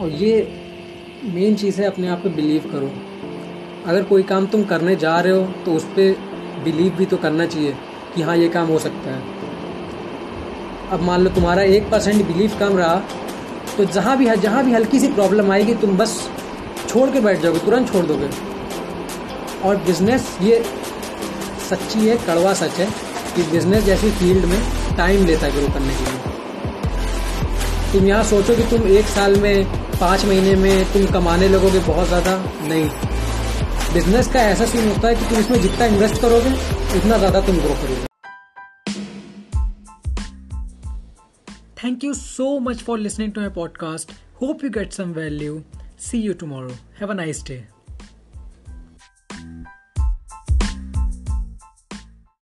और ये मेन चीज़ है, अपने आप पे बिलीव करो। अगर कोई काम तुम करने जा रहे हो तो उस पर बिलीव भी तो करना चाहिए कि हाँ ये काम हो सकता है। अब मान लो तुम्हारा एक परसेंट बिलीव कम रहा तो जहाँ भी जहाँ भी हल्की सी प्रॉब्लम आएगी, तुम बस छोड़ के बैठ जाओगे, तुरंत छोड़ दोगे। और बिज़नेस ये सच्ची है, कड़वा सच है कि बिज़नेस जैसी फ़ील्ड में टाइम लेता है ग्रो करने के लिए। तुम यहाँ सोचो कि तुम एक साल में, पाँच महीने में तुम कमाने लगोगे बहुत ज़्यादा? नहीं। बिज़नेस का ऐसा सीन होता है कि तुम इसमें जितना इन्वेस्ट करोगे, उतना ज़्यादा तुम ग्रो करोगे। Thank you so much for listening to my podcast hope you get some value see you tomorrow have a nice day